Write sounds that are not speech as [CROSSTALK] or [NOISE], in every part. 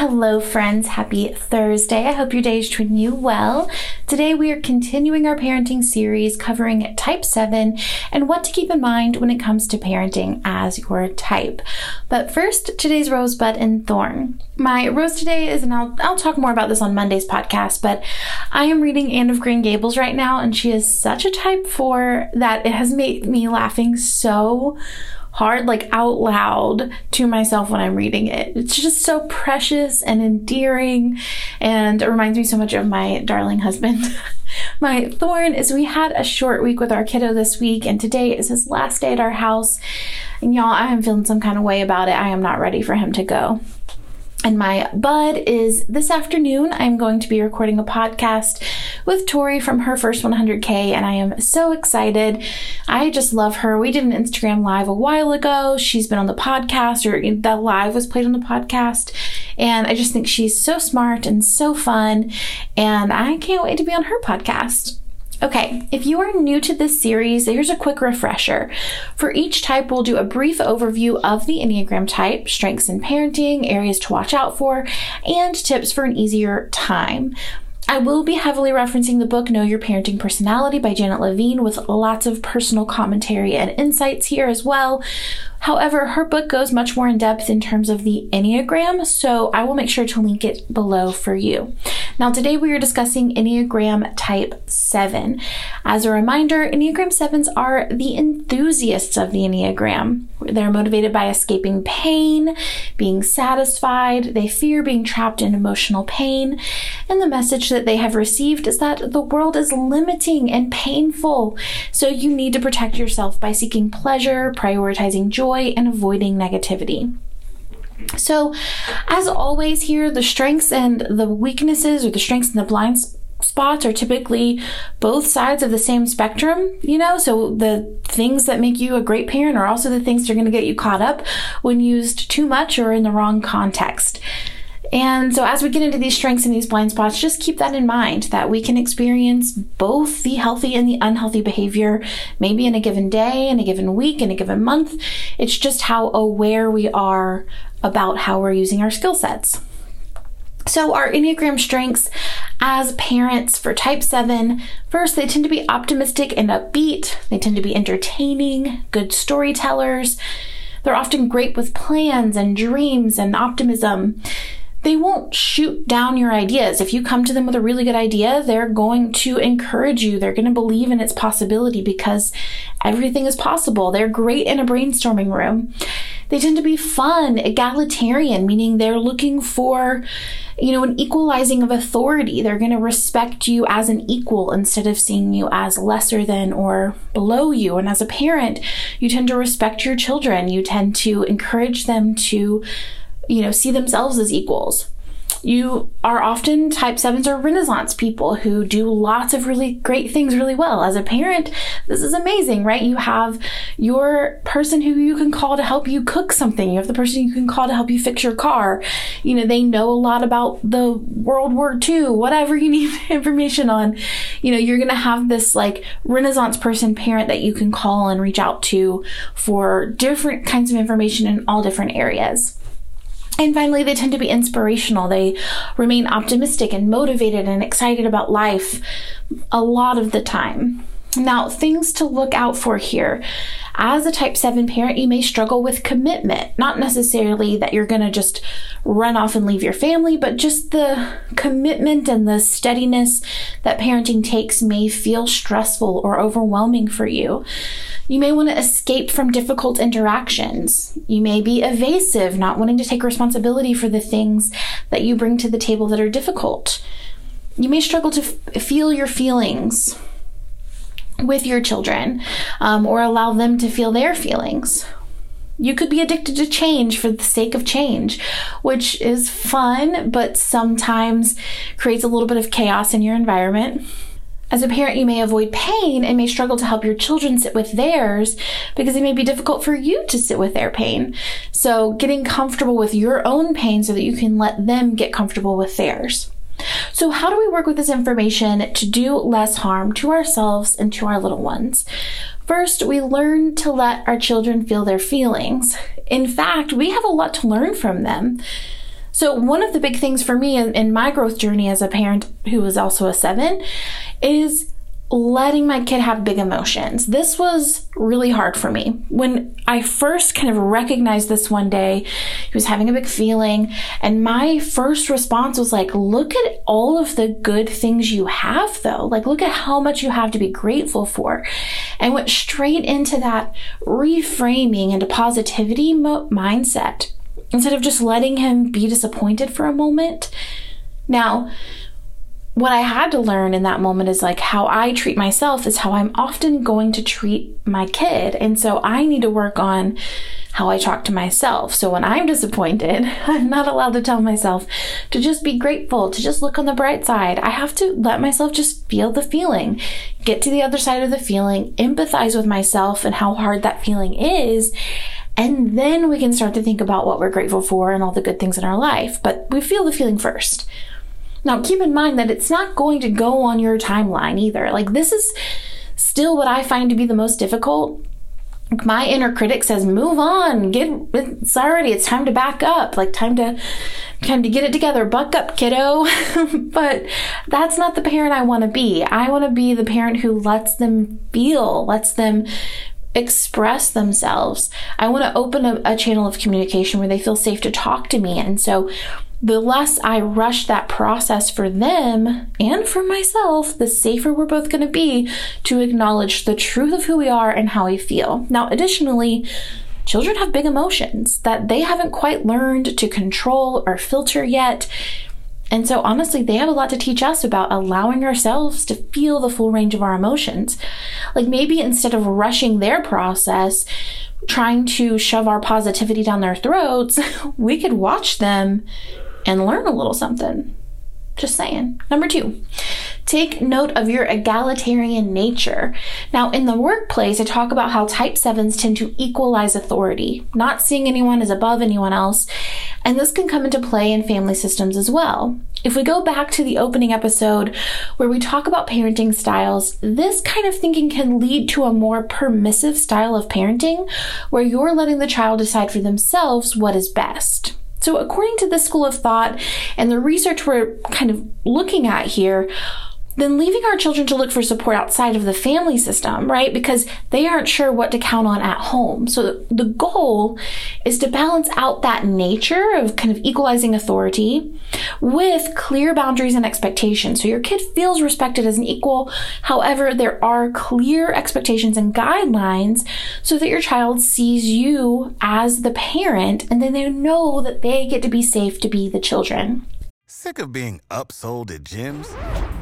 Hello, friends. Happy Thursday. I hope your day is treating you well. Today, we are continuing our parenting series covering type 7 and what to keep in mind when it comes to parenting as your type. But first, today's rosebud and thorn. My rose today is, and I'll, I'll talk more about this on Monday's podcast, but I am reading Anne of Green Gables right now, and she is such a type 4 that it has made me laughing so hard, like out loud to myself when I'm reading it. It's just so precious and endearing, and it reminds me so much of my darling husband. [LAUGHS] my thorn is we had a short week with our kiddo this week, and today is his last day at our house. And y'all, I am feeling some kind of way about it. I am not ready for him to go. And my bud is this afternoon. I'm going to be recording a podcast with Tori from her first 100K, and I am so excited. I just love her. We did an Instagram live a while ago. She's been on the podcast, or that live was played on the podcast. And I just think she's so smart and so fun. And I can't wait to be on her podcast. Okay, if you are new to this series, here's a quick refresher. For each type, we'll do a brief overview of the Enneagram type, strengths in parenting, areas to watch out for, and tips for an easier time. I will be heavily referencing the book Know Your Parenting Personality by Janet Levine with lots of personal commentary and insights here as well. However, her book goes much more in depth in terms of the Enneagram, so I will make sure to link it below for you. Now, today we are discussing Enneagram Type 7. As a reminder, Enneagram 7s are the enthusiasts of the Enneagram. They're motivated by escaping pain, being satisfied, they fear being trapped in emotional pain, and the message that they have received is that the world is limiting and painful, so you need to protect yourself by seeking pleasure, prioritizing joy and avoiding negativity. So, as always, here the strengths and the weaknesses, or the strengths and the blind spots, are typically both sides of the same spectrum, you know? So, the things that make you a great parent are also the things that are going to get you caught up when used too much or in the wrong context. And so, as we get into these strengths and these blind spots, just keep that in mind that we can experience both the healthy and the unhealthy behavior, maybe in a given day, in a given week, in a given month. It's just how aware we are about how we're using our skill sets. So, our Enneagram strengths as parents for type 7 first, they tend to be optimistic and upbeat, they tend to be entertaining, good storytellers. They're often great with plans and dreams and optimism they won't shoot down your ideas. If you come to them with a really good idea, they're going to encourage you. They're going to believe in its possibility because everything is possible. They're great in a brainstorming room. They tend to be fun, egalitarian, meaning they're looking for, you know, an equalizing of authority. They're going to respect you as an equal instead of seeing you as lesser than or below you. And as a parent, you tend to respect your children. You tend to encourage them to you know, see themselves as equals. You are often type 7s or renaissance people who do lots of really great things really well. As a parent, this is amazing, right? You have your person who you can call to help you cook something. You have the person you can call to help you fix your car. You know, they know a lot about the World War II, whatever you [LAUGHS] need information on. You know, you're going to have this like renaissance person parent that you can call and reach out to for different kinds of information in all different areas. And finally, they tend to be inspirational. They remain optimistic and motivated and excited about life a lot of the time. Now, things to look out for here. As a type 7 parent, you may struggle with commitment. Not necessarily that you're going to just run off and leave your family, but just the commitment and the steadiness that parenting takes may feel stressful or overwhelming for you. You may want to escape from difficult interactions. You may be evasive, not wanting to take responsibility for the things that you bring to the table that are difficult. You may struggle to f- feel your feelings with your children um, or allow them to feel their feelings. You could be addicted to change for the sake of change, which is fun, but sometimes creates a little bit of chaos in your environment. As a parent, you may avoid pain and may struggle to help your children sit with theirs because it may be difficult for you to sit with their pain. So, getting comfortable with your own pain so that you can let them get comfortable with theirs. So, how do we work with this information to do less harm to ourselves and to our little ones? First, we learn to let our children feel their feelings. In fact, we have a lot to learn from them. So, one of the big things for me in, my growth journey as a parent who was also a seven is letting my kid have big emotions. This was really hard for me. When I first kind of recognized this one day, he was having a big feeling, and my first response was like, look at all of the good things you have, though. Like, look at how much you have to be grateful for. And went straight into that reframing into positivity mo- mindset instead of just letting him be disappointed for a moment. Now, what I had to learn in that moment is like how I treat myself is how I'm often going to treat my kid. And so I need to work on how I talk to myself. So when I'm disappointed, [LAUGHS] I'm not allowed to tell myself to just be grateful, to just look on the bright side. I have to let myself just feel the feeling, get to the other side of the feeling, empathize with myself and how hard that feeling is. And then we can start to think about what we're grateful for and all the good things in our life. But we feel the feeling first. Now, keep in mind that it's not going to go on your timeline either. Like, this is still what I find to be the most difficult. My inner critic says, move on, get, it's already, it's time to back up, like time to, time to get it together, buck up, kiddo. [LAUGHS] but that's not the parent I want to be. I want to be the parent who lets them feel, lets them express themselves. I want to open a, a, channel of communication where they feel safe to talk to me. And so the less I rush that process for them and for myself, the safer we're both going to be to acknowledge the truth of who we are and how we feel. Now, additionally, children have big emotions that they haven't quite learned to control or filter yet. And so, honestly, they have a lot to teach us about allowing ourselves to feel the full range of our emotions. Like maybe instead of rushing their process, trying to shove our positivity down their throats, [LAUGHS] we could watch them and learn a little something. Just saying. Number two, take note of your egalitarian nature. Now, in the workplace, I talk about how type sevens tend to equalize authority, not seeing anyone as above anyone else, and this can come into play in family systems as well. If we go back to the opening episode where we talk about parenting styles, this kind of thinking can lead to a more permissive style of parenting where you're letting the child decide for themselves what is best. So, according to this school of thought and the research we're kind of looking at here, then leaving our children to look for support outside of the family system, right? Because they aren't sure what to count on at home. So the goal is to balance out that nature of kind of equalizing authority with clear boundaries and expectations. So your kid feels respected as an equal. However, there are clear expectations and guidelines so that your child sees you as the parent and then they know that they get to be safe to be the children. Sick of being upsold at gyms?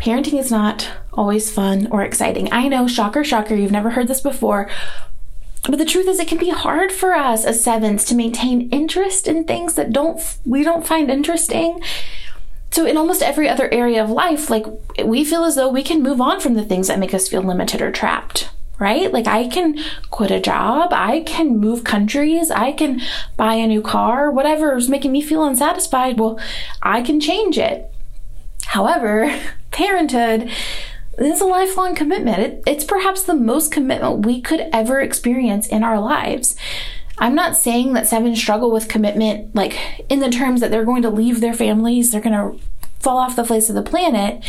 parenting is not always fun or exciting. I know, shocker, shocker, you've never heard this before. But the truth is, it can be hard for us as sevens to maintain interest in things that don't we don't find interesting. So in almost every other area of life, like we feel as though we can move on from the things that make us feel limited or trapped right? Like I can quit a job, I can move countries, I can buy a new car, whatever is making me feel unsatisfied. Well, I can change it. However, [LAUGHS] parenthood is a lifelong commitment. It, it's perhaps the most commitment we could ever experience in our lives. I'm not saying that sevens struggle with commitment, like in the terms that they're going to leave their families, they're going to fall off the face of the planet.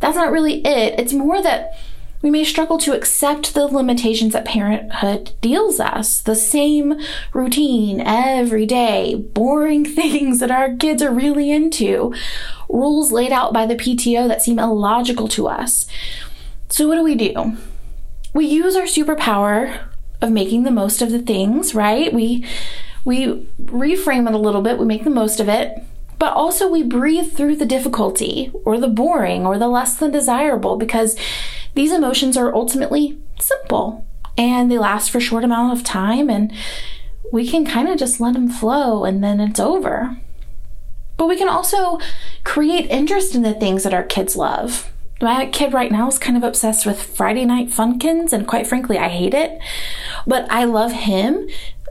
That's not really it. It's more that We may struggle to accept the limitations that parenthood deals us. The same routine every day, boring [LAUGHS] things that our kids are really into, rules laid out by the PTO that seem illogical to us. So, what do we do? We use our superpower of making the most of the things, right? We we reframe it a little bit, we make the most of it, but also we breathe through the difficulty or the boring or the less than desirable because these emotions are ultimately simple and they last for a short amount of time and we can kind of just let them flow and then it's over. But we can also create interest in the things that our kids love. My kid right now is kind of obsessed with Friday Night Funkins, and quite frankly, I hate it. But I love him,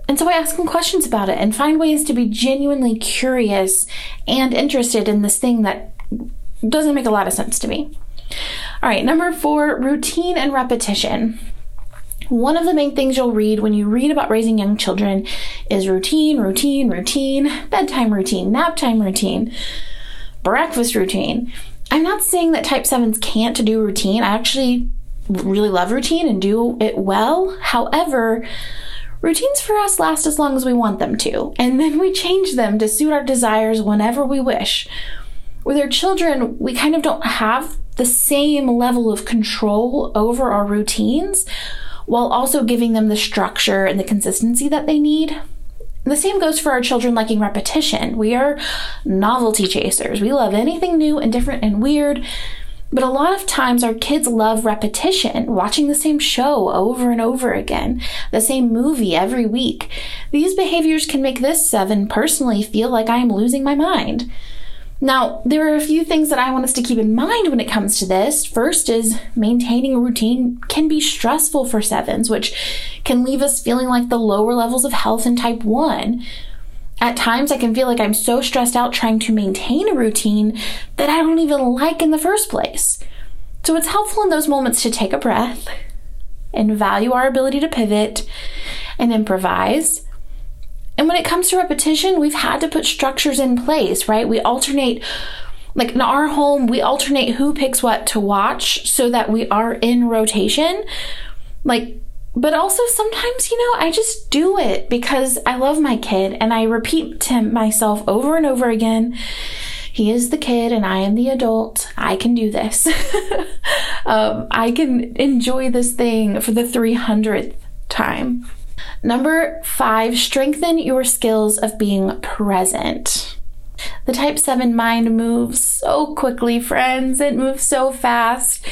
and so I ask him questions about it and find ways to be genuinely curious and interested in this thing that doesn't make a lot of sense to me. All right, number four routine and repetition. One of the main things you'll read when you read about raising young children is routine, routine, routine, bedtime routine, nap time routine, breakfast routine. I'm not saying that type 7s can't do routine. I actually really love routine and do it well. However, routines for us last as long as we want them to, and then we change them to suit our desires whenever we wish. With our children, we kind of don't have the same level of control over our routines while also giving them the structure and the consistency that they need. The same goes for our children liking repetition. We are novelty chasers. We love anything new and different and weird. But a lot of times our kids love repetition, watching the same show over and over again, the same movie every week. These behaviors can make this seven personally feel like I am losing my mind. Now, there are a few things that I want us to keep in mind when it comes to this. First is maintaining a routine can be stressful for sevens, which can leave us feeling like the lower levels of health in type 1. At times, I can feel like I'm so stressed out trying to maintain a routine that I don't even like in the first place. So, it's helpful in those moments to take a breath and value our ability to pivot and improvise and when it comes to repetition, we've had to put structures in place, right? We alternate like in our home, we alternate who picks what to watch so that we are in rotation. Like, but also sometimes, you know, I just do it because I love my kid and I repeat to myself over and over again. He is the kid and I am the adult. I can do this. [LAUGHS] um, I can enjoy this thing for the 300th time. Number five, strengthen your skills of being present. The type 7 mind moves so quickly, friends. It moves so fast.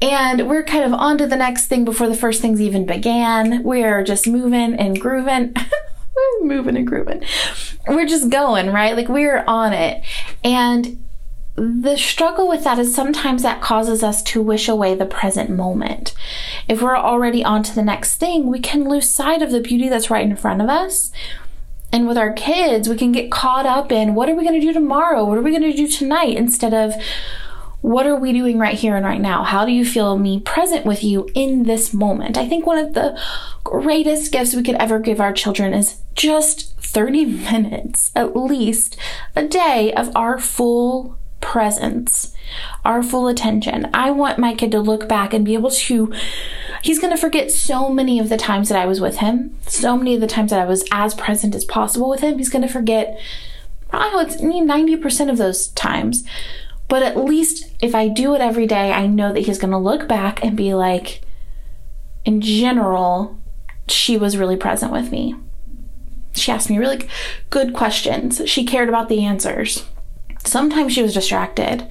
And we're kind of on to the next thing before the first things even began. We're just moving and grooving. [LAUGHS] moving and grooving. We're just going, right? Like we're on it. And the struggle with that is sometimes that causes us to wish away the present moment. If we're already on to the next thing, we can lose sight of the beauty that's right in front of us. And with our kids, we can get caught up in what are we going to do tomorrow? What are we going to do tonight? Instead of what are we doing right here and right now? How do you feel me present with you in this moment? I think one of the greatest gifts we could ever give our children is just 30 [LAUGHS] minutes, at least, a day of our full presence, our full attention. I want my kid to look back and be able to, he's going to forget so many of the times that I was with him, so many of the times that I was as present as possible with him. He's going to forget, it's 90% of those times. But at least if I do it every day, I know that he's going to look back and be like, in general, she was really present with me. She asked me really good questions. She cared about the answers. Sometimes she was distracted.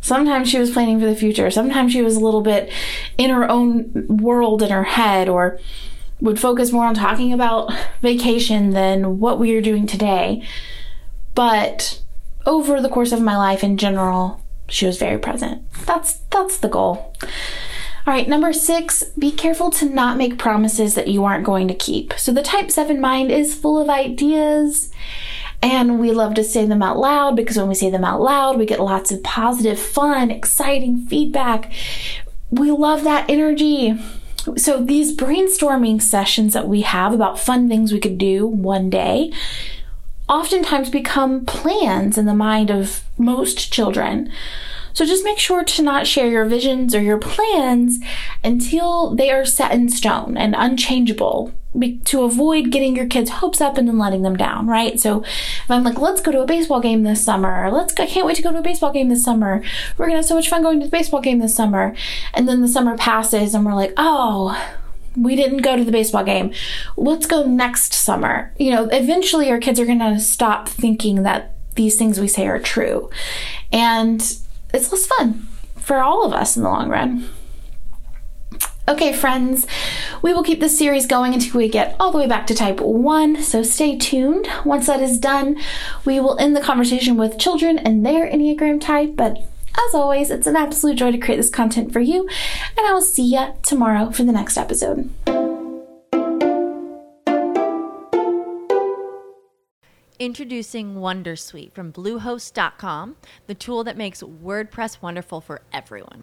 Sometimes she was planning for the future. Sometimes she was a little bit in her own world in her head or would focus more on talking about vacation than what we are doing today. But over the course of my life in general, she was very present. That's that's the goal. All right, number 6, be careful to not make promises that you aren't going to keep. So the type 7 mind is full of ideas and we love to say them out loud because when we say them out loud, we get lots of positive, fun, exciting feedback. We love that energy. So, these brainstorming sessions that we have about fun things we could do one day oftentimes become plans in the mind of most children. So just make sure to not share your visions or your plans until they are set in stone and unchangeable to avoid getting your kids' hopes up and then letting them down, right? So if I'm like, let's go to a baseball game this summer, let's go, I can't wait to go to a baseball game this summer. We're gonna have so much fun going to the baseball game this summer. And then the summer passes and we're like, oh, we didn't go to the baseball game. Let's go next summer. You know, eventually our kids are gonna stop thinking that these things we say are true. And it's less fun for all of us in the long run. Okay, friends, we will keep this series going until we get all the way back to type 1, so stay tuned. Once that is done, we will end the conversation with children and their Enneagram type, but as always, it's an absolute joy to create this content for you, and I will see you tomorrow for the next episode. Introducing Wondersuite from Bluehost.com, the tool that makes WordPress wonderful for everyone.